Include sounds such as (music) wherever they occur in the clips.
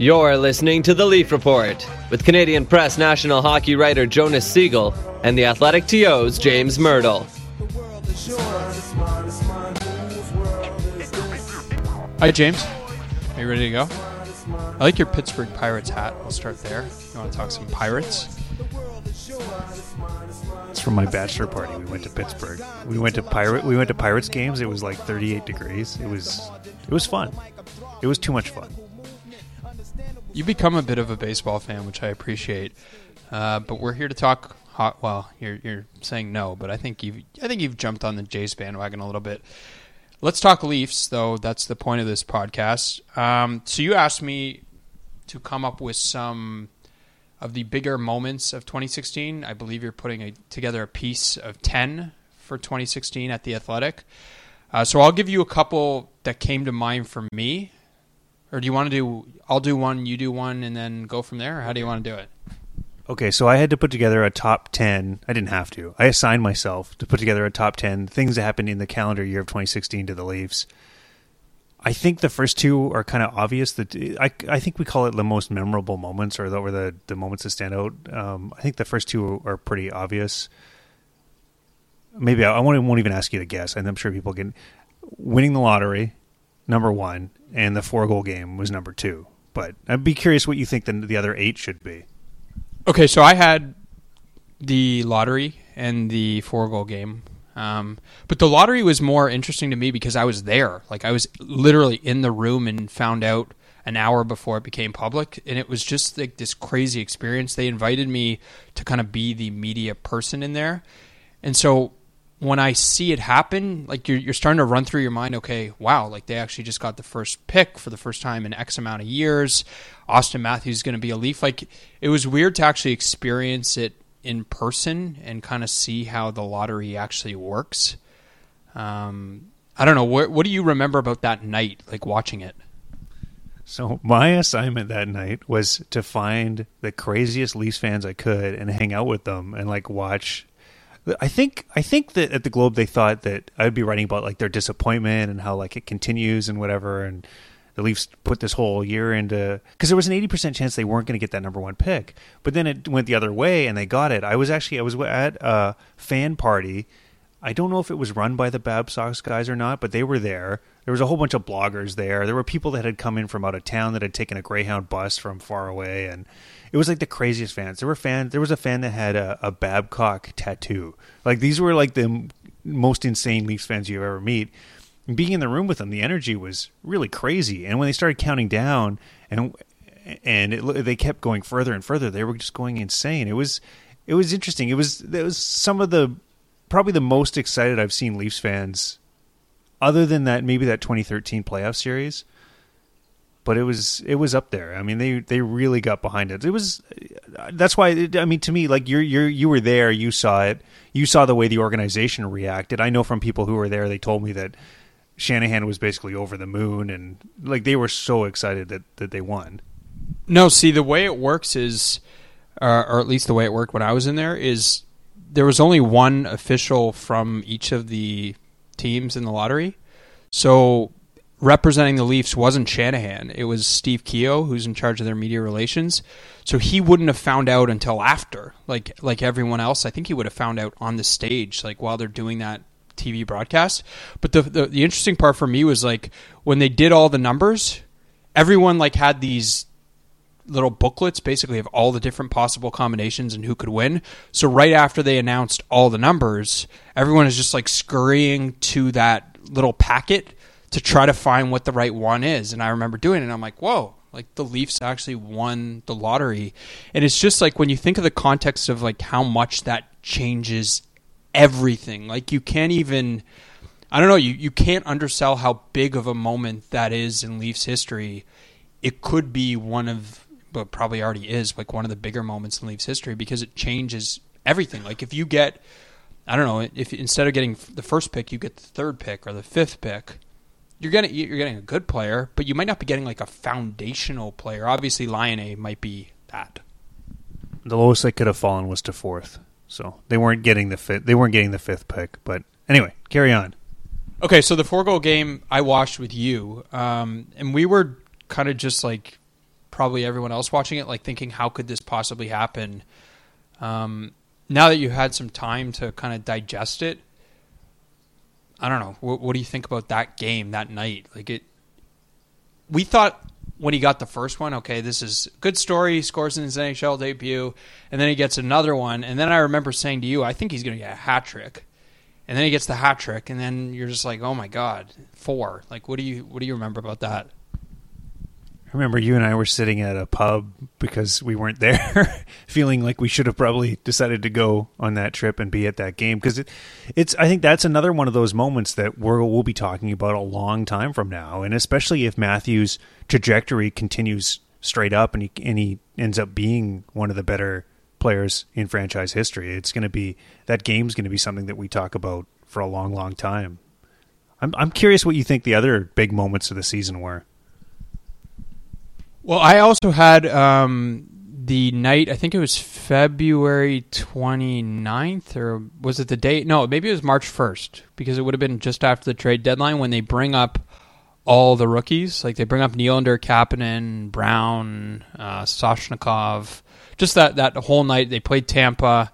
You're listening to The Leaf Report with Canadian Press national hockey writer Jonas Siegel and The Athletic TO's James Mirtle. Hi, James. Are you ready to go? I like your Pittsburgh Pirates hat. We'll start there. You want to talk some Pirates? It's from my bachelor party. We went to Pittsburgh. We went to pirate. We went to Pirates games. It was like 38 degrees. It was it was fun. It was too much fun. You become a bit of a baseball fan, which I appreciate. Uh, but we're here to talk. Hot, well, you're you're saying no, but I think you've I think you've jumped on the Jays bandwagon a little bit. Let's talk Leafs, though. That's the point of this podcast. Um, so you asked me to come up with some of the bigger moments of 2016. I believe you're putting a, together a piece of 10 for 2016 at the Athletic. Uh, so I'll give you a couple that came to mind for me. Or do you want to do? I'll do one, you do one, and then go from there. Or how do you want to do it? Okay, so I had to put together a top 10. I didn't have to. I assigned myself to put together a top 10 things that happened in the calendar year of 2016 to the Leafs. I think the first two are kind of obvious. That I, I think we call it the most memorable moments, or the or the, the moments that stand out. Um, I think the first two are pretty obvious. Maybe I, I won't, won't even ask you to guess, and I'm sure people can. Winning the lottery, number one, and the four goal game was number two. But I'd be curious what you think the, the other eight should be. Okay, so I had the lottery and the four goal game. Um, but the lottery was more interesting to me because I was there. Like I was literally in the room and found out an hour before it became public, and it was just like this crazy experience. They invited me to kind of be the media person in there, and so when I see it happen, like you're you're starting to run through your mind, okay, wow, like they actually just got the first pick for the first time in X amount of years. Auston Matthews is going to be a Leaf. Like it was weird to actually experience it in person and kind of see how the lottery actually works. Um, I don't know. What, what do you remember about that night, like watching it? So my assignment that night was to find the craziest Leafs fans I could and hang out with them and like watch. I think I think that at the Globe they thought that I'd be writing about like their disappointment and how like it continues and whatever and the Leafs put this whole year into because there was an eighty percent chance they weren't going to get that number one pick, but then it went the other way and they got it. I was actually I was at a fan party. I don't know if it was run by the Bab Sox guys or not, but they were there. There was a whole bunch of bloggers there. There were people that had come in from out of town that had taken a Greyhound bus from far away, and it was like the craziest fans. There were fans. There was a fan that had a, a Babcock tattoo. Like these were like the most insane Leafs fans you ever meet being in the room with them, the energy was really crazy. And when they started counting down, and and it, they kept going further and further, they were just going insane. It was it was interesting. It was it was some of the probably the most excited I've seen Leafs fans, other than that maybe that 2013 playoff series. But it was it was up there. I mean, they they really got behind it. It was that's why I mean to me like you're you you were there, you saw it, you saw the way the organization reacted. I know from people who were there, they told me that Shanahan was basically over the moon, and like they were so excited that that they won. No, see the way it works is, uh, or at least the way it worked when I was in there is there was only one official from each of the teams in the lottery, so representing the Leafs wasn't Shanahan. It was Steve Keogh, who's in charge of their media relations. So he wouldn't have found out until after, like like everyone else. I think he would have found out on the stage, like while they're doing that TV broadcast. But the, the, the interesting part for me was like when they did all the numbers, everyone like had these little booklets basically of all the different possible combinations and who could win. So right after they announced all the numbers, everyone is just like scurrying to that little packet to try to find what the right one is. And I remember doing it and I'm like, "Whoa, like the Leafs actually won the lottery." And it's just like when you think of the context of like how much that changes everything. Like you can't even I don't know, you, you can't undersell how big of a moment that is in Leafs history it could be one of, but probably already is, like one of the bigger moments in Leafs history because it changes everything. Like if you get, I don't know, if instead of getting the first pick, you get the third pick or the fifth pick, you're getting you're getting a good player, but you might not be getting like a foundational player. Obviously, Laine might be that. The lowest they could have fallen was to fourth, so they weren't getting the fifth. They weren't getting the fifth pick. But anyway, carry on. Okay, so the four goal game I watched with you, um, and we were kind of just like probably everyone else watching it, like thinking, how could this possibly happen? Um, now that you had some time to kind of digest it, I don't know. What, what do you think about that game that night? Like it, we thought when he got the first one, okay, this is good story. He scores in his NHL debut, and then he gets another one, and then I remember saying to you, I think he's going to get a hat trick, and then he gets the hat trick, and then you're just like, oh my god, four. Like, what do you what do you remember about that? I remember you and I were sitting at a pub because we weren't there, (laughs) feeling like we should have probably decided to go on that trip and be at that game because it, it's. I think that's another one of those moments that we're, we'll be talking about a long time from now, and especially if Matthews' trajectory continues straight up and he and he ends up being one of the better players in franchise history. It's going to be that game's going to be something that we talk about for a long, long time. I'm I'm curious what you think the other big moments of the season were. Well, I also had um, the night, I think it was February 29th, or was it the date? No, maybe it was March 1st, because it would have been just after the trade deadline when they bring up all the rookies. Like they bring up Nylander, Kapanen, Brown, uh, Soshnikov. Just that, that whole night, they played Tampa,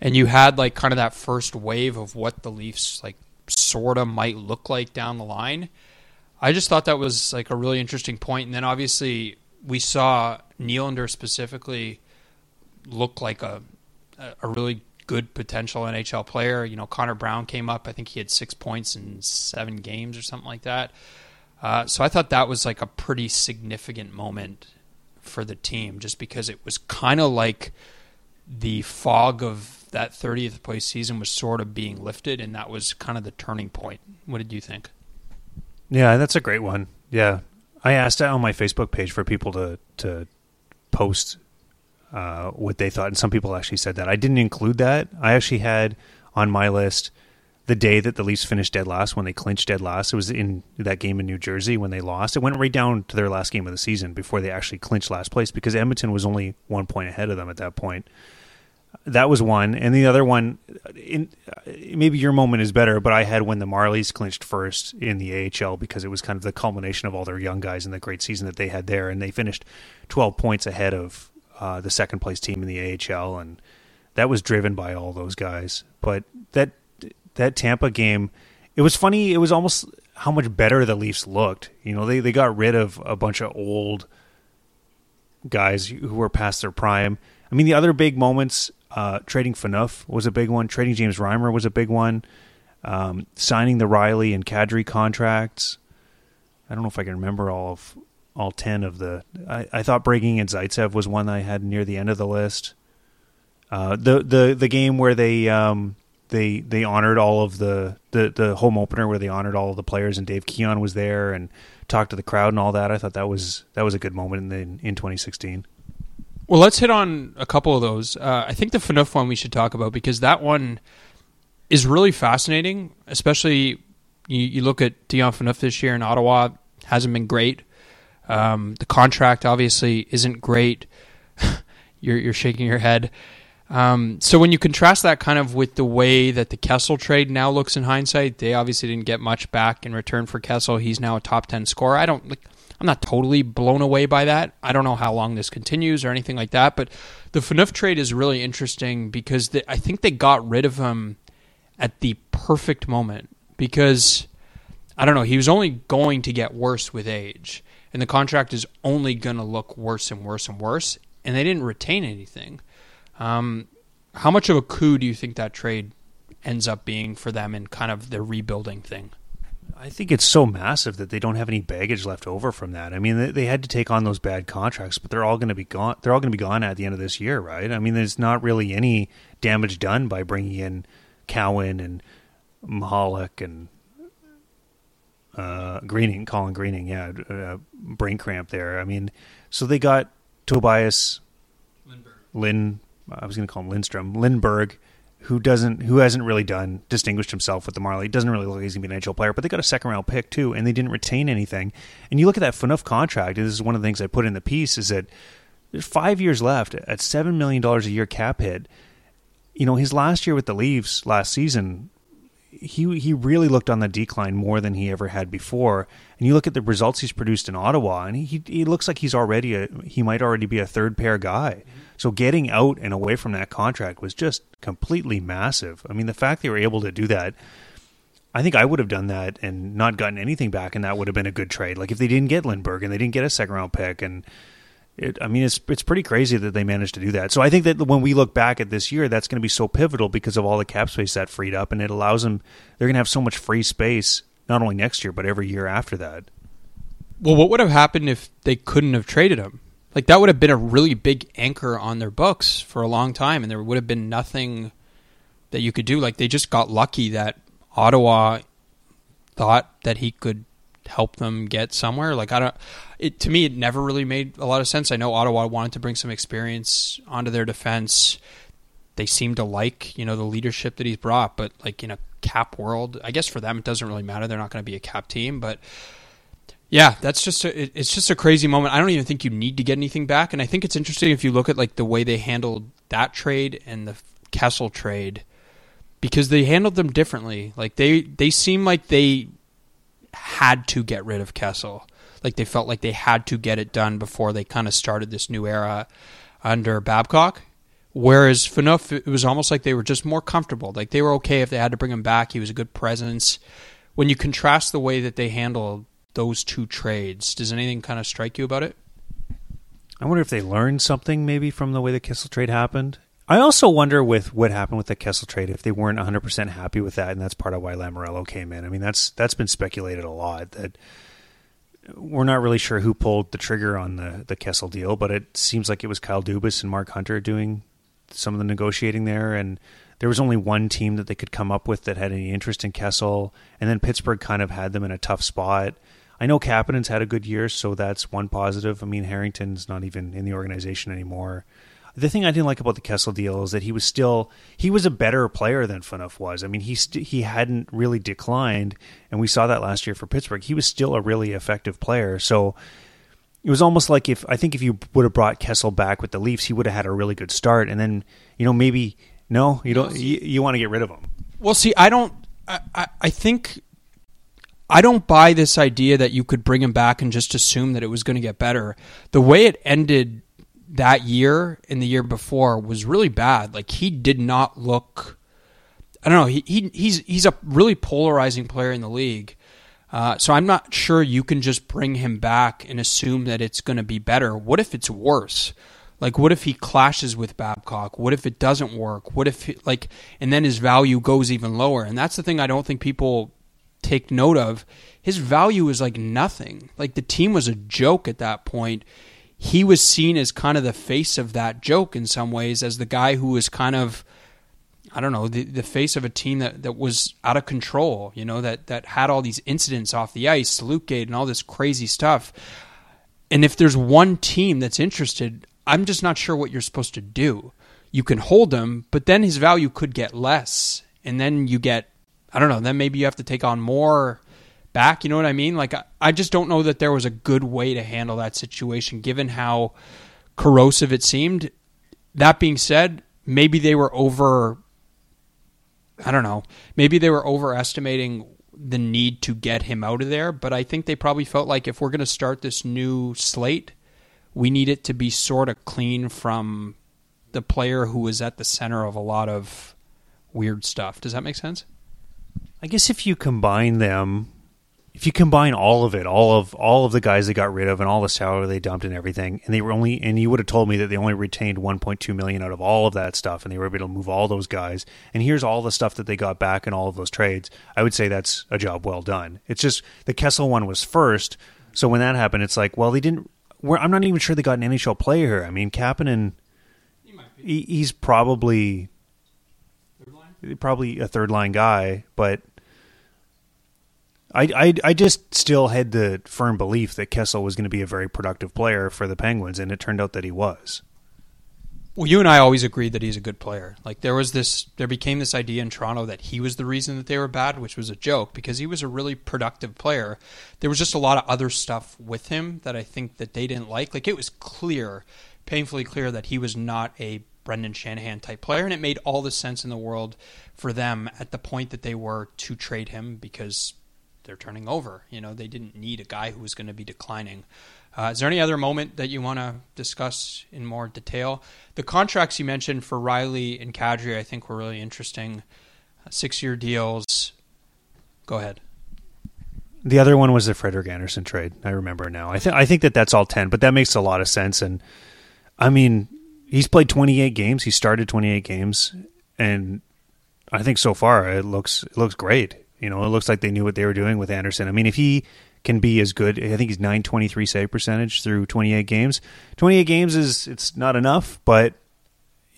and you had like kind of that first wave of what the Leafs like sort of might look like down the line. I just thought that was like a really interesting point. And then obviously we saw Nylander specifically look like a a really good potential NHL player. You know, Connor Brown came up. I think he had six points in seven games or something like that. Uh, so I thought that was like a pretty significant moment for the team, just because it was kind of like the fog of that 30th place season was sort of being lifted, and that was kind of the turning point. What did you think? Yeah, that's a great one. Yeah, I asked on my Facebook page for people to to post uh, what they thought, and some people actually said that. I didn't include that. I actually had on my list the day that the Leafs finished dead last when they clinched dead last. It was in that game in New Jersey when they lost. It went right down to their last game of the season before they actually clinched last place because Edmonton was only one point ahead of them at that point that was one, and the other one, in, maybe your moment is better, but I had when the Marlies clinched first in the AHL because it was kind of the culmination of all their young guys and the great season that they had there, and they finished 12 points ahead of uh, the second place team in the AHL, and that was driven by all those guys. But that that Tampa game, it was funny. It was almost how much better the Leafs looked. You know, they they got rid of a bunch of old guys who were past their prime. I mean, the other big moments uh, trading Phaneuf was a big one. Trading James Reimer was a big one. Um, signing the Rielly and Kadri contracts. I don't know if I can remember all of all ten of the. I, I thought breaking in Zaitsev was one I had near the end of the list. Uh, the the the game where they um, they they honored all of the, the the home opener where they honored all of the players and Dave Keon was there and talked to the crowd and all that. I thought that was that was a good moment in the, in 2016. Well, let's hit on a couple of those. Uh, I think the Phaneuf one we should talk about because that one is really fascinating, especially you, you look at Dion Phaneuf this year in Ottawa, hasn't been great. Um, the contract obviously isn't great. (laughs) you're, you're shaking your head. Um, so when you contrast that kind of with the way that the Kessel trade now looks in hindsight, they obviously didn't get much back in return for Kessel. He's now a top ten scorer. I don't like. I'm not totally blown away by that. I don't know how long this continues or anything like that, but the Phaneuf trade is really interesting because the, I think they got rid of him at the perfect moment because I don't know, he was only going to get worse with age, and the contract is only going to look worse and worse and worse, and they didn't retain anything. Um, how much of a coup do you think that trade ends up being for them in kind of their rebuilding thing? I think it's so massive that they don't have any baggage left over from that. I mean, they, they had to take on those bad contracts, but they're all going to be gone. They're all going to be gone at the end of this year, right? I mean, there's not really any damage done by bringing in Cowen and Michalek and uh, Greening, Colin Greening, yeah, uh, brain cramp there. I mean, so they got Tobias Lynn. I was going to call him Lindstrom, Lindberg, who doesn't, who hasn't really done distinguished himself with the Marley. Doesn't really look like he's going to be an NHL player, but they got a second round pick too, and they didn't retain anything. And you look at that Phaneuf contract. And this is one of the things I put in the piece is that there's five years left at seven million dollars a year cap hit. You know, his last year with the Leafs last season he he really looked on the decline more than he ever had before. And you look at the results he's produced in Ottawa, and he he looks like he's already a he might already be a third pair guy. So getting out and away from that contract was just completely massive. I mean, the fact they were able to do that. I think I would have done that and not gotten anything back, and that would have been a good trade. Like if they didn't get Lindberg and they didn't get a second round pick, and it, I mean, it's it's pretty crazy that they managed to do that. So I think that when we look back at this year, that's going to be so pivotal because of all the cap space that freed up, and it allows them. They're going to have so much free space not only next year but every year after that. Well, what would have happened if they couldn't have traded him? Like that would have been a really big anchor on their books for a long time, and there would have been nothing that you could do. Like they just got lucky that Ottawa thought that he could help them get somewhere. Like I don't it to me it never really made a lot of sense. I know Ottawa wanted to bring some experience onto their defense. They seem to like, you know, the leadership that he's brought, but like in a cap world, I guess for them it doesn't really matter. They're not going to be a cap team, but yeah, that's just a, it's just a crazy moment. I don't even think you need to get anything back, and I think it's interesting if you look at like the way they handled that trade and the Kessel trade because they handled them differently. Like they they seem like they had to get rid of Kessel. Like they felt like they had to get it done before they kind of started this new era under Babcock. Whereas Phaneuf, it was almost like they were just more comfortable. Like they were okay if they had to bring him back. He was a good presence. When you contrast the way that they handled those two trades, does anything kind of strike you about it? I wonder if they learned something maybe from the way the Kessel trade happened. I also wonder with what happened with the Kessel trade if they weren't 100% happy with that, and that's part of why Lamoriello came in. I mean, that's that's been speculated a lot that we're not really sure who pulled the trigger on the the Kessel deal, but it seems like it was Kyle Dubas and Mark Hunter doing some of the negotiating there, and there was only one team that they could come up with that had any interest in Kessel, and then Pittsburgh kind of had them in a tough spot. I know Kapanen's had a good year, so that's one positive. I mean, Harrington's not even in the organization anymore the thing I didn't like about the Kessel deal is that he was still he was a better player than Phaneuf was. I mean, he st- he hadn't really declined, and we saw that last year for Pittsburgh. He was still a really effective player. So it was almost like if I think if you would have brought Kessel back with the Leafs, he would have had a really good start, and then you know maybe no, you don't you, you want to get rid of him. Well, see, I don't. I, I think I don't buy this idea that you could bring him back and just assume that it was going to get better. The way it ended that year and the year before was really bad. Like he did not look. I don't know. He, he he's he's a really polarizing player in the league. Uh, so I'm not sure you can just bring him back and assume that it's going to be better. What if it's worse? Like, what if he clashes with Babcock? What if it doesn't work? What if he, like, and then his value goes even lower? And that's the thing I don't think people take note of. His value is like nothing. Like the team was a joke at that point he was seen as kind of the face of that joke in some ways, as the guy who was kind of, I don't know, the, the face of a team that, that was out of control, you know, that, that had all these incidents off the ice, Salutgate and all this crazy stuff. And if there's one team that's interested, I'm just not sure what you're supposed to do. You can hold him, but then his value could get less. And then you get, I don't know, then maybe you have to take on more back. You know what I mean? Like, I, I just don't know that there was a good way to handle that situation given how corrosive it seemed. That being said, maybe they were over. I don't know. Maybe they were overestimating the need to get him out of there, but I think they probably felt like if we're going to start this new slate, we need it to be sort of clean from the player who was at the center of a lot of weird stuff. Does that make sense? I guess if you combine them, if you combine all of it, all of all of the guys they got rid of and all the salary they dumped and everything, and they were only and you would have told me that they only retained 1.2 million out of all of that stuff, and they were able to move all those guys. And here's all the stuff that they got back in all of those trades. I would say that's a job well done. It's just the Kessel one was first, so when that happened, it's like, well, they didn't. I'm not even sure they got an NHL player here. I mean, Kapanen, he, he's probably probably a third line guy, but I, I I just still had the firm belief that Kessel was going to be a very productive player for the Penguins, and it turned out that he was. Well, you and I always agreed that he's a good player. Like there was this, there became this idea in Toronto that he was the reason that they were bad, which was a joke because he was a really productive player. There was just a lot of other stuff with him that I think that they didn't like. Like it was clear, painfully clear that he was not a Brendan Shanahan type player, and it made all the sense in the world for them at the point that they were to trade him because they're turning over. You know, they didn't need a guy who was going to be declining. Uh, is there any other moment that you want to discuss in more detail? The contracts you mentioned for Rielly and Kadri, I think, were really interesting. Uh, six-year deals. Go ahead. The other one was the Frederik Andersen trade. I remember now. I think I think that that's all ten, but that makes a lot of sense. And I mean, he's played 28 games. He started 28 games, and I think so far it looks it looks great. You know, it looks like they knew what they were doing with Andersen. I mean, if he can be as good, I think he's 923 save percentage through 28 games. 28 games is it's not enough, but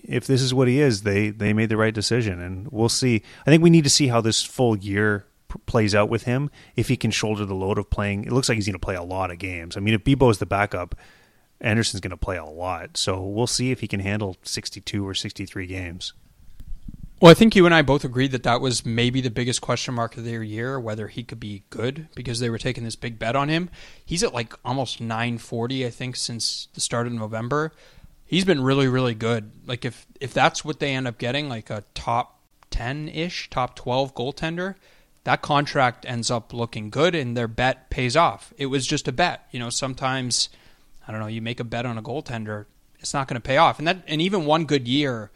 if this is what he is, they they made the right decision, and we'll see. I think we need to see how this full year plays out with him. If he can shoulder the load of playing, it looks like he's going to play a lot of games. I mean, if Bibeau is the backup, Andersen's going to play a lot. So we'll see if he can handle 62 or 63 games. Well, I think you and I both agreed that that was maybe the biggest question mark of their year, whether he could be good because they were taking this big bet on him. He's at like almost 940, I think, since the start of November. He's been really, really good. Like if if that's what they end up getting, like a top 10 ish, top 12 goaltender, that contract ends up looking good and their bet pays off. It was just a bet. You know, sometimes I don't know, you make a bet on a goaltender, it's not going to pay off. And that and even one good year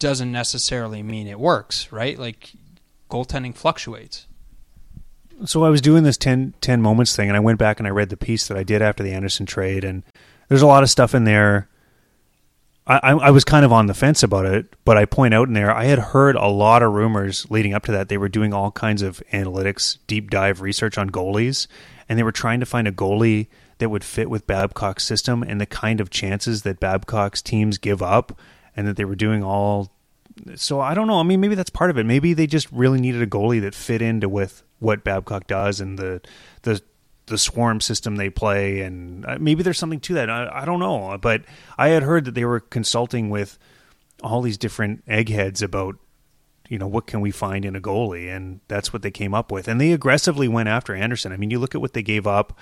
doesn't necessarily mean it works, right? Like goaltending fluctuates. So I was doing this 10, 10 moments thing, and I went back and I read the piece that I did after the Andersen trade, and there's a lot of stuff in there. I, I, I was kind of on the fence about it, but I point out in there I had heard a lot of rumors leading up to that. They were doing all kinds of analytics, deep dive research on goalies, and they were trying to find a goalie that would fit with Babcock's system and the kind of chances that Babcock's teams give up and that they were doing all. So I don't know. I mean, maybe that's part of it. Maybe they just really needed a goalie that fit into with what Babcock does and the the the swarm system they play, and uh, maybe there's something to that. I, I don't know, but I had heard that they were consulting with all these different eggheads about you know what can we find in a goalie and that's what they came up with and they aggressively went after Andersen. I mean you look at what they gave up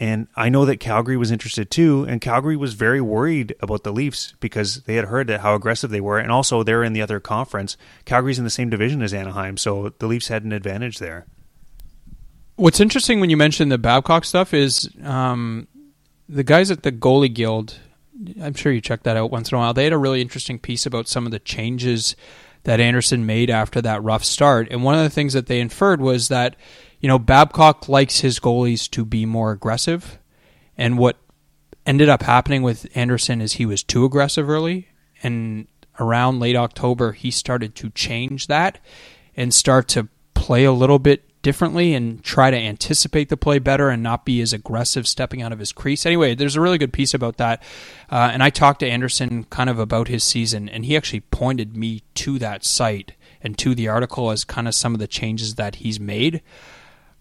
and I know that Calgary was interested too, and Calgary was very worried about the Leafs because they had heard that how aggressive they were, and also they're in the other conference. Calgary's in the same division as Anaheim, so the Leafs had an advantage there. What's interesting when you mention the Babcock stuff is um, the guys at the Goalie Guild. I'm sure you check that out once in a while. They had a really interesting piece about some of the changes that Andersen made after that rough start, and one of the things that they inferred was that you know, Babcock likes his goalies to be more aggressive. And what ended up happening with Andersen is he was too aggressive early. And around late October, he started to change that and start to play a little bit differently and try to anticipate the play better and not be as aggressive stepping out of his crease. Anyway, there's a really good piece about that. Uh, and I talked to Andersen kind of about his season, and he actually pointed me to that site and to the article as kind of some of the changes that he's made.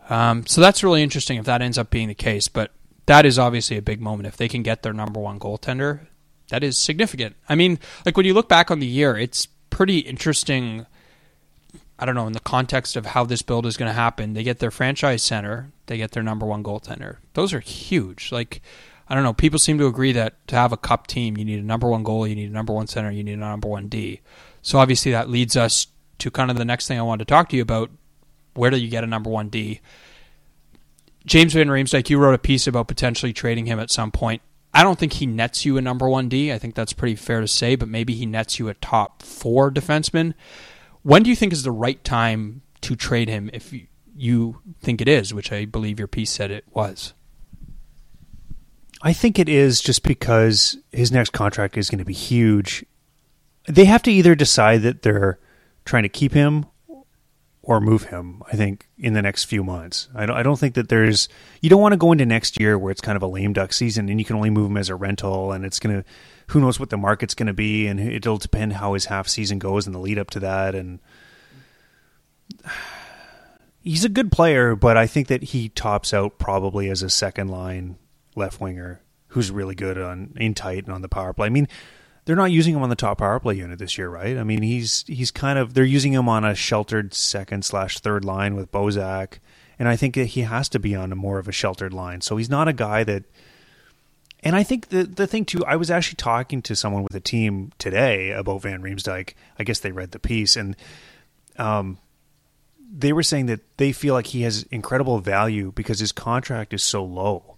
Um, so that's really interesting if that ends up being the case. But that is obviously a big moment. If they can get their number one goaltender, that is significant. I mean, like when you look back on the year, it's pretty interesting. I don't know, in the context of how this build is going to happen, they get their franchise center, they get their number one goaltender. Those are huge. Like, I don't know, people seem to agree that to have a cup team, you need a number one goal, you need a number one center, you need a number one D. So obviously that leads us to kind of the next thing I wanted to talk to you about where do you get a number one D? James Van Riemsdyk, you wrote a piece about potentially trading him at some point. I don't think he nets you a number one D. I think that's pretty fair to say, but maybe he nets you a top four defenseman. When do you think is the right time to trade him if you think it is, which I believe your piece said it was? I think it is just because his next contract is going to be huge. They have to either decide that they're trying to keep him or move him. I think in the next few months. I don't, I don't think that there's. You don't want to go into next year where it's kind of a lame duck season and you can only move him as a rental, and it's gonna. Who knows what the market's to be, and it'll depend how his half season goes and the lead up to that, and (sighs) he's a good player, but I think that he tops out probably as a second line left winger who's really good on in tight and on the power play. I mean, they're not using him on the top power play unit this year, right? I mean, he's he's kind of they're using him on a sheltered second slash third line with Bozak, and I think that he has to be on a more of a sheltered line. So he's not a guy that. And I think the the thing too, I was actually talking to someone with a team today about Van Riemsdyk. I guess they read the piece and. Um, they were saying that they feel like he has incredible value because his contract is so low.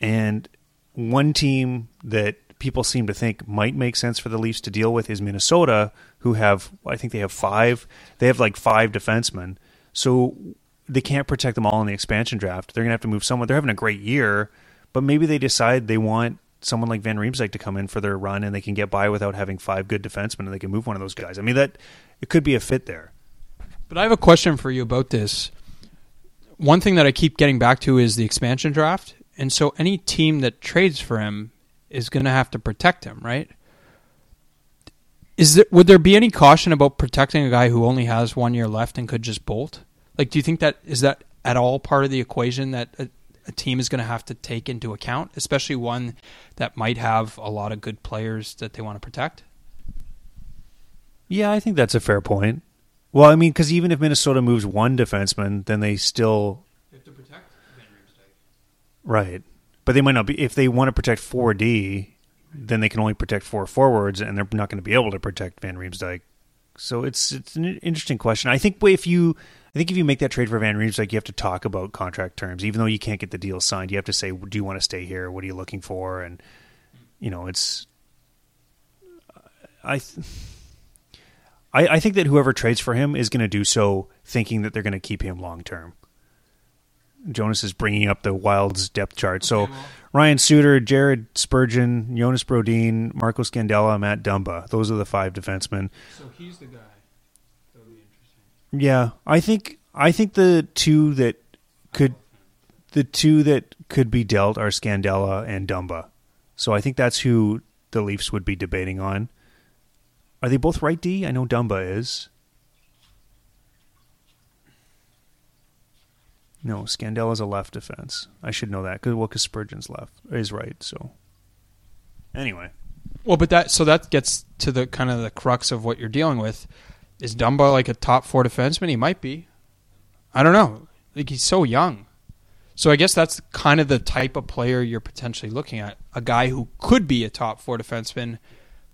And one team that people seem to think might make sense for the Leafs to deal with is Minnesota, who have I think they have five they have like five defensemen. So they can't protect them all in the expansion draft. They're gonna have to move someone. They're having a great year, but maybe they decide they want someone like Van Riemsdyk to come in for their run and they can get by without having five good defensemen and they can move one of those guys. I mean that it could be a fit there. But I have a question for you about this. One thing that I keep getting back to is the expansion draft. And so any team that trades for him is going to have to protect him, right? Is there, would there be any caution about protecting a guy who only has one year left and could just bolt? Like, do you think that is that at all part of the equation that a, a team is going to have to take into account, especially one that might have a lot of good players that they want to protect? Yeah, I think that's a fair point. Well, I mean, because even if Minnesota moves one defenseman, then they still They have to protect right. But they might not be if they want to protect four D, then they can only protect four forwards, and they're not going to be able to protect Van Riemsdyk. So it's it's an interesting question. I think if you I think if you make that trade for Van Riemsdyk, you have to talk about contract terms. Even though you can't get the deal signed, you have to say, do you want to stay here? What are you looking for? And you know, it's I. Th- I, I think that whoever trades for him is going to do so thinking that they're going to keep him long term. Jonas is bringing up the Wild's depth chart. So Ryan Suter, Jared Spurgeon, Jonas Brodin, Marco Scandella, Matt Dumba. Those are the five defensemen. So he's the guy. That would be interesting. Yeah, I think I think the two that could the two that could be dealt are Scandella and Dumba. So I think that's who the Leafs would be debating on. Are they both right D? I know Dumba is. No, Scandella's a left defense. I should know that because well, because Spurgeon's left is right. So anyway, Well, but that so that gets to the kind of the crux of what you're dealing with. Is Dumba like a top four defenseman? He might be. I don't know. Like he's so young. So I guess that's kind of the type of player you're potentially looking at. A guy who could be a top four defenseman,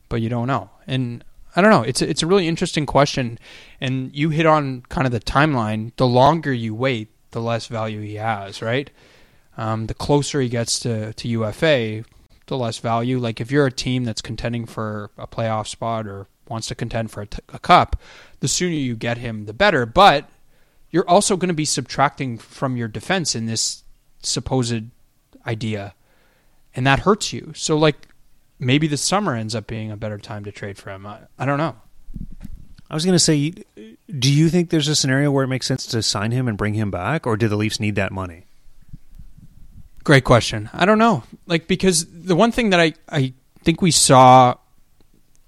but you don't know. And I don't know. It's a, it's a really interesting question. And you hit on kind of the timeline. The longer you wait, the less value he has, right? Um, the closer he gets to, to UFA, the less value. Like if you're a team that's contending for a playoff spot or wants to contend for a, t- a cup, the sooner you get him, the better. But you're also going to be subtracting from your defense in this supposed idea, and that hurts you. So like maybe the summer ends up being a better time to trade for him. I, I don't know. I was going to say, do you think there's a scenario where it makes sense to sign him and bring him back, or do the Leafs need that money? Great question. I don't know. Like because the one thing that I I think we saw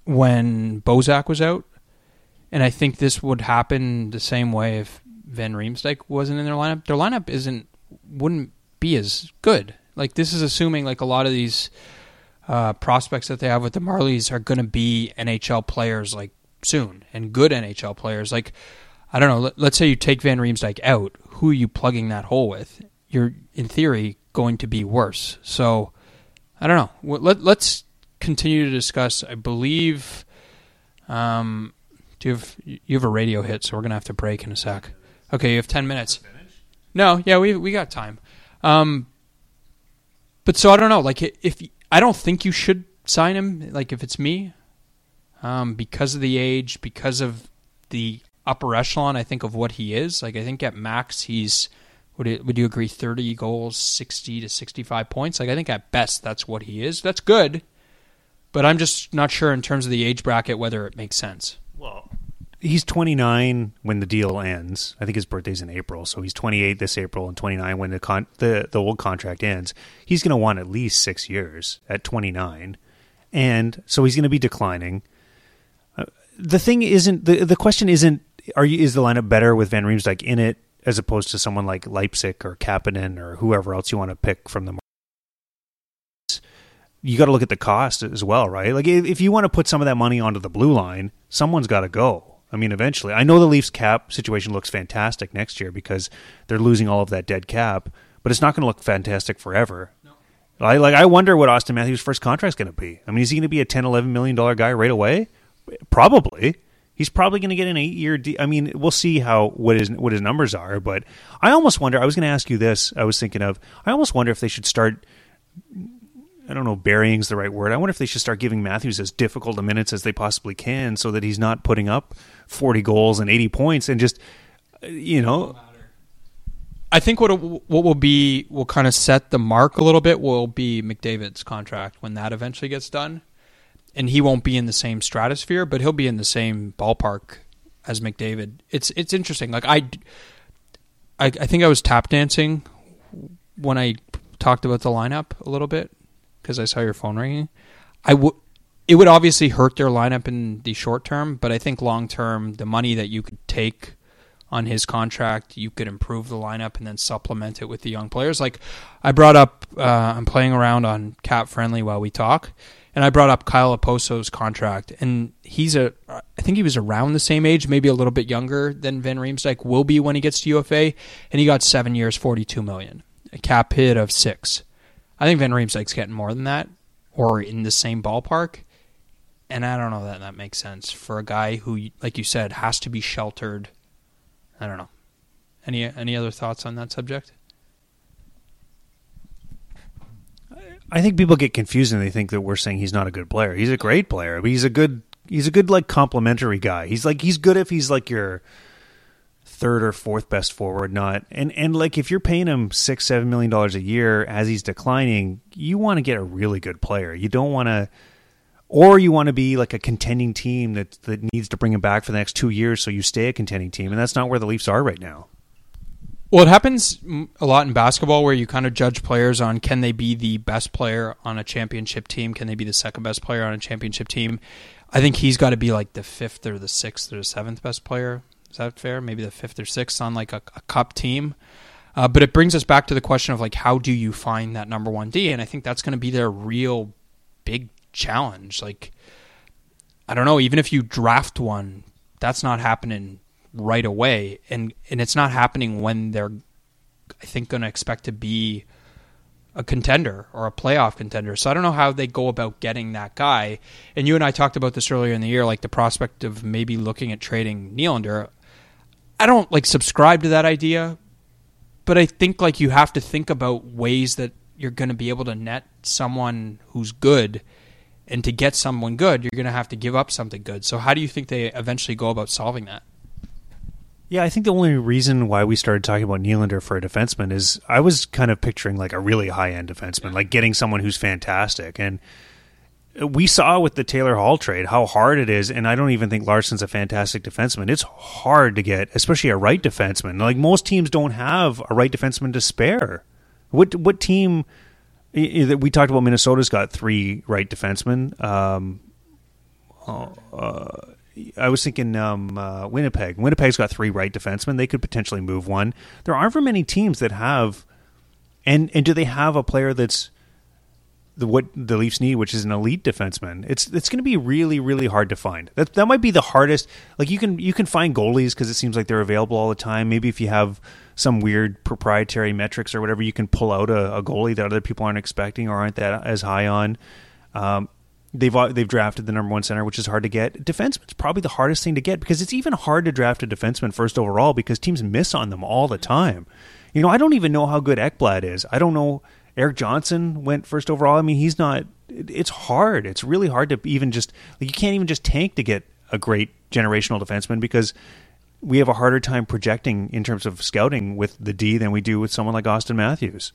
when Bozak was out, and I think this would happen the same way if Van Riemsdyk wasn't in their lineup. Their lineup isn't wouldn't be as good. Like this is assuming like a lot of these uh, prospects that they have with the Marlies are going to be NHL players like soon and good NHL players. Like I don't know. Let, let's say you take Van Riemsdyk out. Who are you plugging that hole with? You're in theory going to be worse. So I don't know. Let, let's continue to discuss. I believe. Um, do you have you have a radio hit? So we're gonna have to break in a sec. Okay, you have ten minutes. No, yeah, we we got time. Um, but so I don't know. Like if I don't think you should sign him. Like if it's me, um, because of the age, because of the upper echelon, I think of what he is. Like I think at max he's would it, would you agree 30 goals, 60 to 65 points? Like I think at best that's what he is. That's good. But I'm just not sure in terms of the age bracket whether it makes sense. Well, he's 29 when the deal ends. I think his birthday's in April, so he's 28 this April and 29 when the con- the the old contract ends. He's going to want at least 6 years at 29. And so he's going to be declining. The thing isn't the the question isn't are you is the lineup better with Van Riemsdyk in it as opposed to someone like Leipsic or Kapanen or whoever else you want to pick from the you got to look at the cost as well, right? Like if you want to put some of that money onto the blue line, someone's got to go. I mean, eventually. I know the Leafs cap situation looks fantastic next year because they're losing all of that dead cap, but it's not going to look fantastic forever. No. I like I wonder what Auston Matthews' first contract's going to be. I mean, is he going to be a 10 11 million dollar guy right away? Probably. He's probably going to get an 8-year deal. I mean, we'll see how what his what his numbers are, but I almost wonder I was going to ask you this. I was thinking of I almost wonder if they should start I don't know, burying's the right word. I wonder if they should start giving Matthews as difficult a minutes as they possibly can so that he's not putting up 40 goals and 80 points and just, you know. I think what what will be will kind of set the mark a little bit will be McDavid's contract when that eventually gets done, and he won't be in the same stratosphere, but he'll be in the same ballpark as McDavid. It's it's interesting. Like I, I, I think I was tap dancing when I talked about the lineup a little bit because I saw your phone ringing. I would. It would obviously hurt their lineup in the short term, but I think long term, the money that you could take on his contract, you could improve the lineup and then supplement it with the young players. Like I brought up, uh, I'm playing around on Cap Friendly while we talk, and I brought up Kyle Okposo's contract, and he's a, I think he was around the same age, maybe a little bit younger than Van Riemsdyk will be when he gets to UFA, and he got seven years, 42 million, a cap hit of six. I think Van Riemsdyk's getting more than that, or in the same ballpark. And I don't know that that makes sense for a guy who, like you said, has to be sheltered. I don't know. Any any other thoughts on that subject? I think people get confused and they think that we're saying he's not a good player. He's a great player. But he's a good he's a good like complimentary guy. He's like he's good if he's like your third or fourth best forward, not and and like if you're paying him six seven million dollars a year as he's declining, you want to get a really good player. You don't want to, or you want to be like a contending team that that needs to bring him back for the next two years, so you stay a contending team, and that's not where the Leafs are right now. Well, it happens a lot in basketball where you kind of judge players on can they be the best player on a championship team? Can they be the second best player on a championship team? I think he's got to be like the fifth or the sixth or the seventh best player is that fair? Maybe the fifth or sixth on like a, a cup team. Uh, but it brings us back to the question of like how do you find that number one D? And I think that's going to be their real big challenge. Like I don't know, even if you draft one, that's not happening right away, and and it's not happening when they're I think going to expect to be a contender or a playoff contender. So I don't know how they go about getting that guy. And you and I talked about this earlier in the year, like the prospect of maybe looking at trading Nylander. I don't like subscribe to that idea, but I think like you have to think about ways that you're going to be able to net someone who's good and to get someone good, you're going to have to give up something good. So how do you think they eventually go about solving that? Yeah, I think the only reason why we started talking about Nylander for a defenseman is I was kind of picturing like a really high end defenseman, like getting someone who's fantastic. And we saw with the Taylor Hall trade how hard it is, and I don't even think Larsson's a fantastic defenseman. It's hard to get, especially a right defenseman. Like most teams don't have a right defenseman to spare. What what team? That we talked about Minnesota's got three right defensemen. Um, uh, I was thinking um, uh, Winnipeg. Winnipeg's got three right defensemen. They could potentially move one. There aren't very many teams that have, and and do they have a player that's the what the Leafs need, which is an elite defenseman. It's it's going to be really really hard to find. That that might be the hardest. Like you can you can find goalies because it seems like they're available all the time. Maybe if you have some weird proprietary metrics or whatever, you can pull out a, a goalie that other people aren't expecting or aren't that as high on. Um, they've they've drafted the number one center, which is hard to get. Defenseman's probably the hardest thing to get because it's even hard to draft a defenseman first overall because teams miss on them all the time. You know, I don't even know how good Ekblad is. I don't know Erik Johnson went first overall. I mean, he's not. It's hard. It's really hard to even just like you can't even just tank to get a great generational defenseman because we have a harder time projecting in terms of scouting with the D than we do with someone like Auston Matthews.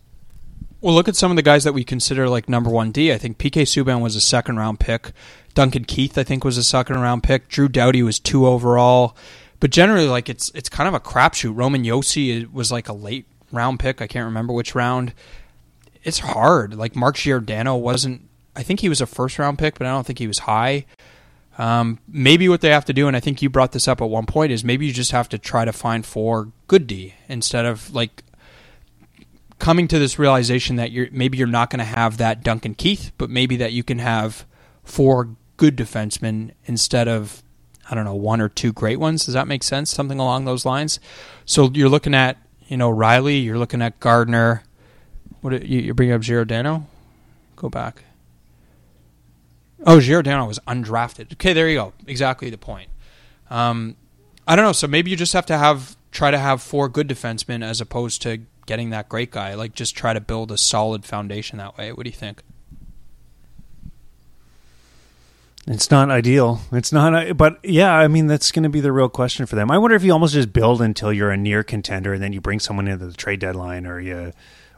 Well, look at some of the guys that we consider like number one D. I think PK Subban was a second round pick. Duncan Keith, I think, was a second round pick. Drew Doughty was two overall. But generally, like it's it's kind of a crapshoot. Roman Josi was like a late round pick. I can't remember which round it's hard. Like Mark Giordano wasn't. I think he was a first round pick, but I don't think he was high. Um, maybe what they have to do, and I think you brought this up at one point, is maybe you just have to try to find four good D instead of like coming to this realization that you're maybe you're not going to have that Duncan Keith, but maybe that you can have four good defensemen instead of I don't know one or two great ones. Does that make sense? Something along those lines. So you're looking at you know Rielly, you're looking at Gardiner. What you, you're bringing up Giordano? Go back. Oh, Giordano was undrafted. Okay, there you go. Exactly the point. Um, I don't know. So maybe you just have to have try to have four good defensemen as opposed to getting that great guy. Like just try to build a solid foundation that way. What do you think? It's not ideal. It's not, uh, but yeah, I mean that's going to be the real question for them. I wonder if you almost just build until you're a near contender, and then you bring someone into the trade deadline, or you,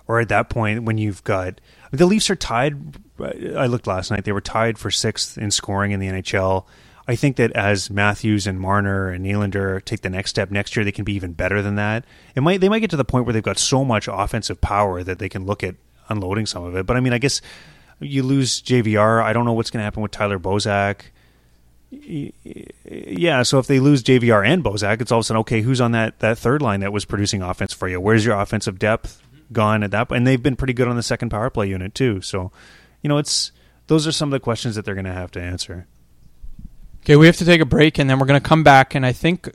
or at that point when you've got the Leafs are tied. I looked last night; they were tied for sixth in scoring in the NHL. I think that as Matthews and Marner and Nylander take the next step next year, they can be even better than that. It might they might get to the point where they've got so much offensive power that they can look at unloading some of it. But I mean, I guess you lose JVR. I don't know what's going to happen with Tyler Bozak. Yeah, so if they lose JVR and Bozak, it's all of a sudden okay. Who's on that that third line that was producing offense for you? Where's your offensive depth gone at that? And they've been pretty good on the second power play unit too. So, you know, it's those are some of the questions that they're going to have to answer. Okay, we have to take a break, and then we're going to come back. And I think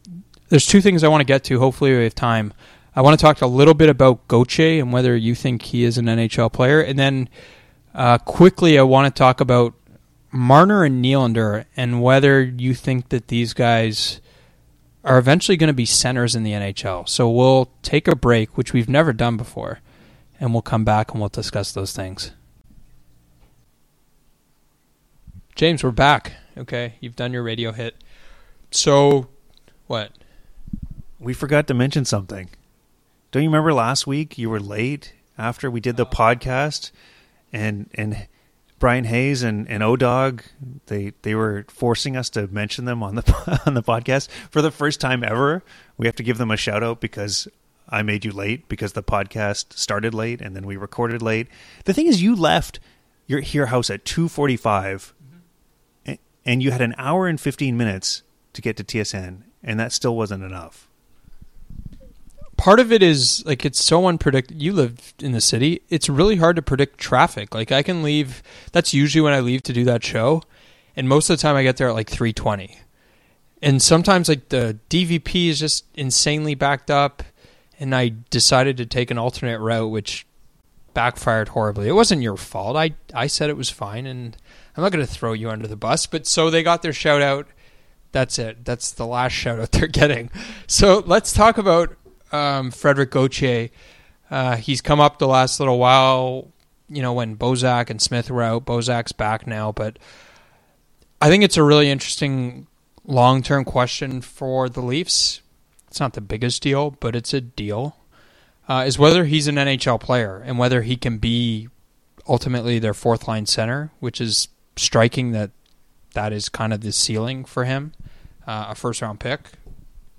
there's two things I want to get to. Hopefully, we have time. I want to talk a little bit about Gauthier and whether you think he is an NHL player, and then uh, quickly, I want to talk about Marner and Nylander and whether you think that these guys are eventually going to be centers in the NHL. So we'll take a break, which we've never done before, and we'll come back and we'll discuss those things. James, we're back. Okay, you've done your radio hit. So, what? We forgot to mention something. Don't you remember last week you were late after we did the uh-huh. podcast? and and Bryan Hayes and and Odog they they were forcing us to mention them on the (laughs) on the podcast for the first time ever. We have to give them a shout out because I made you late because the podcast started late and then we recorded late. The thing is, you left your here house at two forty five. And you had an hour and fifteen minutes to get to TSN, and that still wasn't enough part of it is like it's so unpredictable. You live in the city; it's really hard to predict traffic. Like I can leave. That's usually when I leave to do that show, and most of the time I get there at like three twenty. And sometimes like the DVP is just insanely backed up, and I decided to take an alternate route, which backfired horribly. It wasn't your fault. I I said it was fine, and I'm not going to throw you under the bus. But so they got their shout out. That's it. That's the last shout out (laughs) they're getting. So let's talk about um, Frederik Gauthier. Uh, he's come up the last little while, you know, when Bozak and Smith were out. Bozak's back now, but I think it's a really interesting long term question for the Leafs. It's not the biggest deal, but it's a deal. Uh, is whether he's an NHL player and whether he can be ultimately their fourth line center, which is striking that that is kind of the ceiling for him, uh, a first round pick.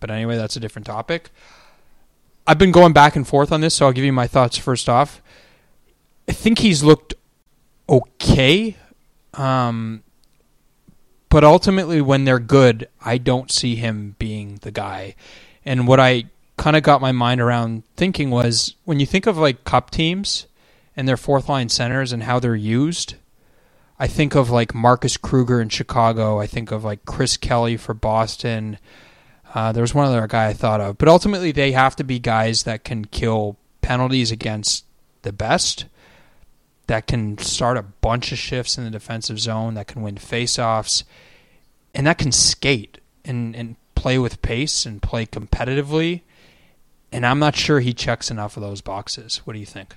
But anyway, that's a different topic. I've been going back and forth on this, so I'll give you my thoughts first off. I think he's looked okay, um, but ultimately, when they're good, I don't see him being the guy. And what I kind of got my mind around thinking was when you think of like cup teams and their fourth line centers and how they're used. I think of like Marcus Kruger in Chicago. I think of like Chris Kelly for Boston. Uh, there was one other guy I thought of, but ultimately they have to be guys that can kill penalties against the best, that can start a bunch of shifts in the defensive zone, that can win faceoffs, and that can skate and and play with pace and play competitively. And I'm not sure he checks enough of those boxes. What do you think?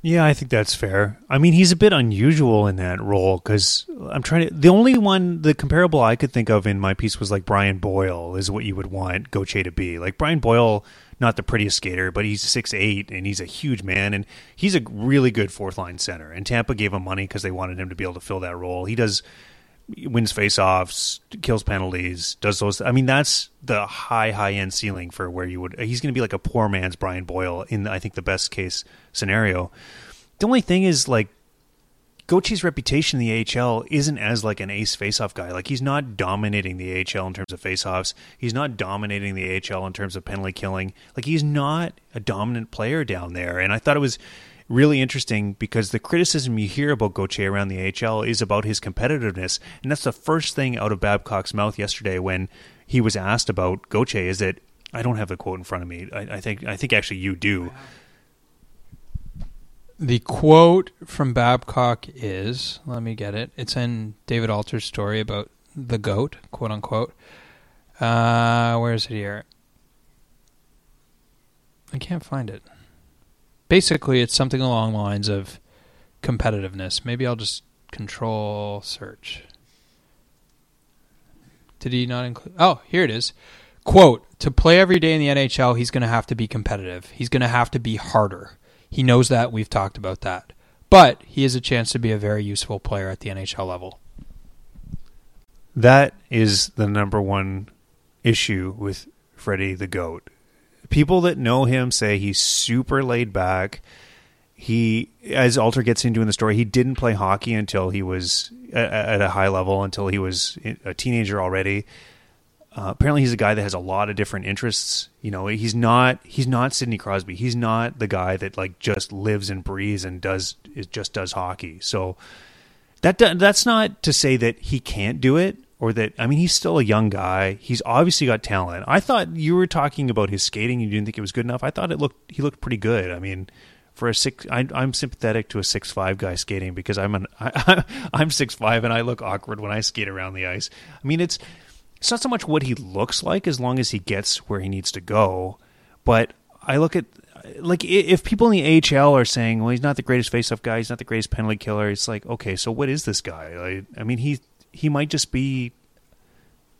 Yeah, I think that's fair. I mean, he's a bit unusual in that role because I'm trying to. The only one, the comparable I could think of in my piece was like Brian Boyle is what you would want Gauthier to be. Like Brian Boyle, not the prettiest skater, but he's six eight and he's a huge man and he's a really good fourth line center. And Tampa gave him money because they wanted him to be able to fill that role. He does wins faceoffs, kills penalties, does those. I mean, that's the high high end ceiling for where you would. He's going to be like a poor man's Brian Boyle in I think the best case scenario. The only thing is like Gauthier's reputation in the AHL isn't as like an ace faceoff guy. Like he's not dominating the AHL in terms of faceoffs. He's not dominating the AHL in terms of penalty killing. Like he's not a dominant player down there. And I thought it was really interesting because the criticism you hear about Gauthier around the AHL is about his competitiveness, and that's the first thing out of Babcock's mouth yesterday when he was asked about Gauthier. Is that I don't have the quote in front of me. I, I think I think actually you do. The quote from Babcock is let me get it. It's in David Alter's story about the goat, quote unquote. Uh, where is it here? I can't find it. Basically, it's something along the lines of competitiveness. Maybe I'll just control search. Did he not include? Oh, here it is. Quote, to play every day in the NHL, he's going to have to be competitive. He's going to have to be harder. He knows that. We've talked about that. But he has a chance to be a very useful player at the NHL level. That is the number one issue with Freddie the Goat. People that know him say he's super laid back. He, as Alter gets into in the story, he didn't play hockey until he was at a high level, until he was a teenager already. Uh, apparently, he's a guy that has a lot of different interests. You know, he's not he's not Sidney Crosby. He's not the guy that like just lives and breathes and does just does hockey. So that that's not to say that he can't do it or that I mean he's still a young guy. He's obviously got talent. I thought you were talking about his skating. You didn't think it was good enough. I thought it looked he looked pretty good. I mean, for a six, I, am sympathetic to a six five guy skating because I'm an (laughs) I, I'm six five and I look awkward when I skate around the ice. I mean, it's it's not so much what he looks like as long as he gets where he needs to go. But I look at like if people in the AHL are saying, "Well, he's not the greatest face-off guy. He's not the greatest penalty killer." It's like, okay, so what is this guy? Like, I mean, he he might just be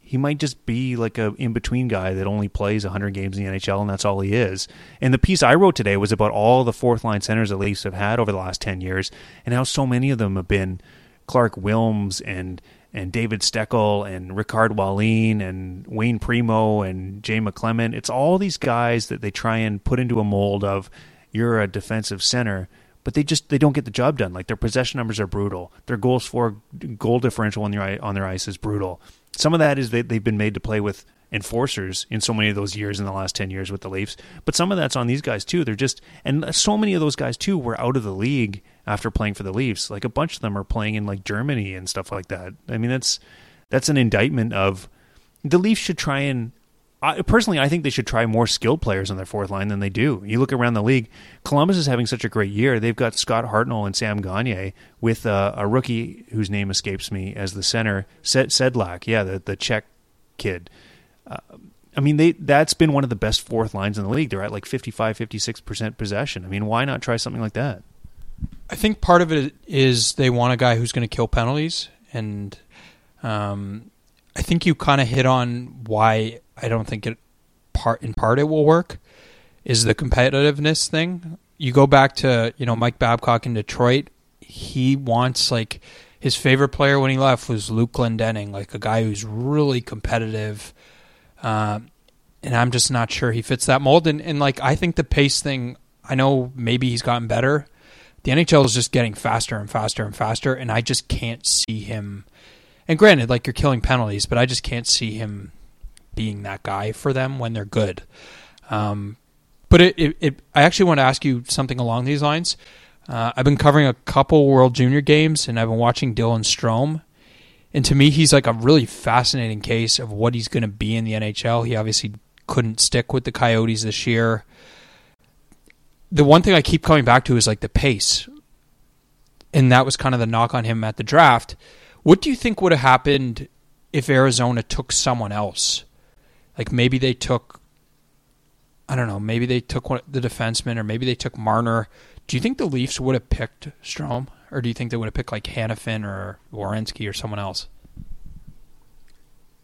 he might just be like a in between guy that only plays 100 games in the NHL and that's all he is. And the piece I wrote today was about all the fourth line centers the Leafs have had over the last 10 years and how so many of them have been Clarke Wilms and and David Steckel and Rickard Wallin and Wayne Primeau and Jay McClement. It's all these guys that they try and put into a mold of you're a defensive center, but they just they don't get the job done. Like their possession numbers are brutal. Their goals for goal differential on their on their ice is brutal. Some of that is that they've been made to play with enforcers in so many of those years in the last 10 years with the Leafs. But some of that's on these guys too. They're just, and so many of those guys too were out of the league after playing for the Leafs. Like a bunch of them are playing in like Germany and stuff like that. I mean, that's, that's an indictment of the Leafs should try and, I, personally, I think they should try more skilled players on their fourth line than they do. You look around the league, Columbus is having such a great year. They've got Scott Hartnell and Sam Gagner with uh, a rookie whose name escapes me as the center, Sed- Sedlak. Yeah, the, the Czech kid. Uh, I mean, they that's been one of the best fourth lines in the league. They're at like 55, 56% possession. I mean, why not try something like that? I think part of it is they want a guy who's going to kill penalties. And um, I think you kind of hit on why I don't think it part in part it will work is the competitiveness thing. You go back to, you know, Mike Babcock in Detroit, he wants like his favorite player when he left was Luke Glendening, like a guy who's really competitive uh, and I'm just not sure he fits that mold. And, and like I think the pace thing, I know maybe he's gotten better. The NHL is just getting faster and faster and faster, and I just can't see him. And granted, like you're killing penalties, but I just can't see him being that guy for them when they're good. Um, but it, it, it, I actually want to ask you something along these lines. Uh, I've been covering a couple World Junior games, and I've been watching Dylan Strome, and to me, he's like a really fascinating case of what he's going to be in the NHL. He obviously couldn't stick with the Coyotes this year. The one thing I keep coming back to is like the pace. And that was kind of the knock on him at the draft. What do you think would have happened if Arizona took someone else? Like maybe they took, I don't know, maybe they took one, the defenseman or maybe they took Marner. Do you think the Leafs would have picked Strome or do you think they would have picked like Hanifin or Werenski or someone else?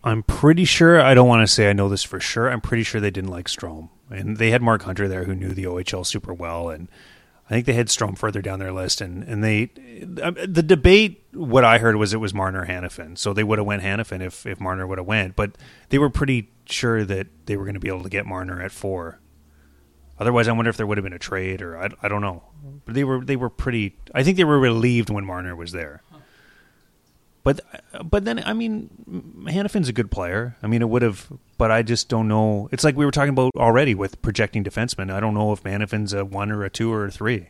I'm pretty sure. I don't want to say I know this for sure. I'm pretty sure they didn't like Strome. and they had Mark Hunter there who knew the OHL super well, and I think they had Strome further down their list. And and they um, the debate. What I heard was it was Marner Hanifin, so they would have went Hanifin if if Marner would have went, but they were pretty sure that they were going to be able to get Marner at four. Otherwise, I wonder if there would have been a trade, or I, I don't know. But they were they were pretty. I think they were relieved when Marner was there. But but then I mean, Hanifin's a good player. I mean, it would have, but I just don't know. It's like we were talking about already with projecting defensemen. I don't know if Hanifin's a one or a two or a three.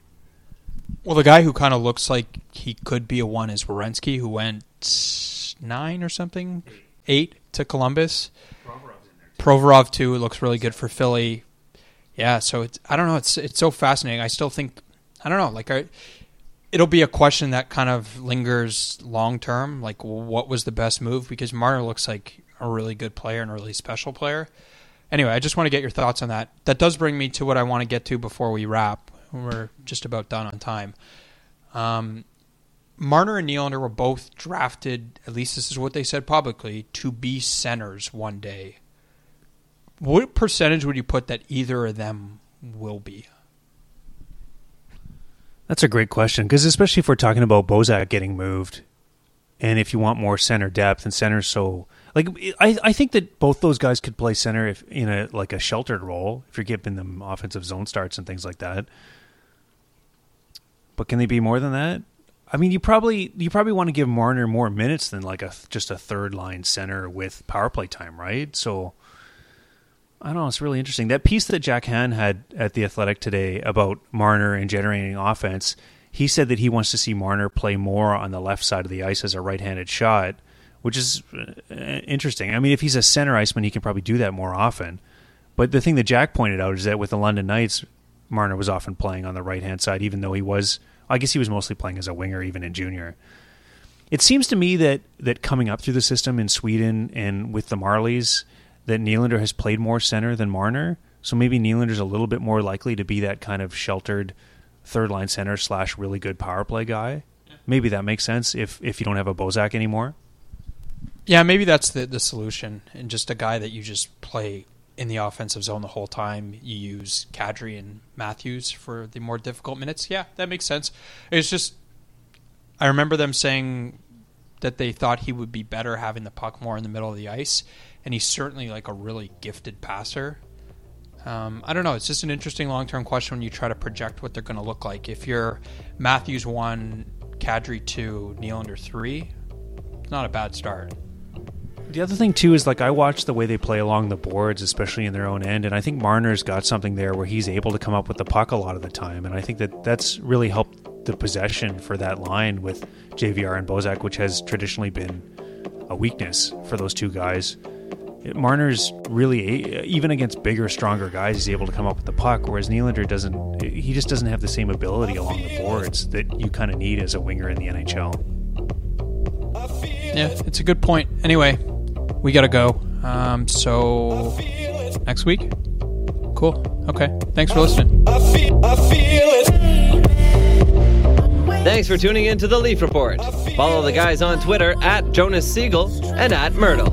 Well, the guy who kind of looks like he could be a one is Werenski, who went nine or something, eight to Columbus. Provorov too looks really good for Philly. Yeah, so it's I don't know. It's it's so fascinating. I still think I don't know. Like I, it'll be a question that kind of lingers long term. Like what was the best move? Because Marner looks like a really good player and a really special player. Anyway, I just want to get your thoughts on that. That does bring me to what I want to get to before we wrap. We're just about done on time. Um, Marner and Nylander were both drafted, at least this is what they said publicly, to be centers one day. What percentage would you put that either of them will be? That's a great question because especially if we're talking about Bozak getting moved, and if you want more center depth and center, so like I I think that both those guys could play center if in a like a sheltered role if you're giving them offensive zone starts and things like that. But can they be more than that? I mean, you probably you probably want to give Marner more minutes than like a just a third line center with power play time, right? So I don't know. It's really interesting. That piece that Jack Han had at the Athletic today about Marner and generating offense. He said that he wants to see Marner play more on the left side of the ice as a right-handed shot, which is uh, interesting. I mean, if he's a center iceman, he can probably do that more often. But the thing that Jack pointed out is that with the London Knights, Marner was often playing on the right hand side, even though he was, I guess he was mostly playing as a winger, even in junior. It seems to me that that coming up through the system in Sweden and with the Marlies, that Nylander has played more center than Marner. So maybe Nylander's a little bit more likely to be that kind of sheltered third line center slash really good power play guy. Maybe that makes sense if if you don't have a Bozak anymore. Yeah, maybe that's the the solution, and just a guy that you just play in the offensive zone the whole time. You use Kadri and Matthews for the more difficult minutes. Yeah, that makes sense. It's just I remember them saying that they thought he would be better having the puck more in the middle of the ice, and he's certainly like a really gifted passer. Um, I don't know. It's just an interesting long term question when you try to project what they're going to look like. If you're Matthews one, Kadri two, Nylander three, it's not a bad start. The other thing too is like I watch the way they play along the boards, especially in their own end, and I think Marner's got something there where he's able to come up with the puck a lot of the time, and I think that that's really helped the possession for that line with JVR and Bozak, which has traditionally been a weakness for those two guys. Marner's really even against bigger, stronger guys, he's able to come up with the puck, whereas Nylander doesn't. He just doesn't have the same ability along the boards that you kind of need as a winger in the NHL. Yeah, it's a good point. Anyway, we got to go. Um, so next week. Cool. Okay. Thanks for listening. Thanks for tuning in to the Leaf Report. Follow the guys on Twitter at Jonas Siegel and at Mirtle.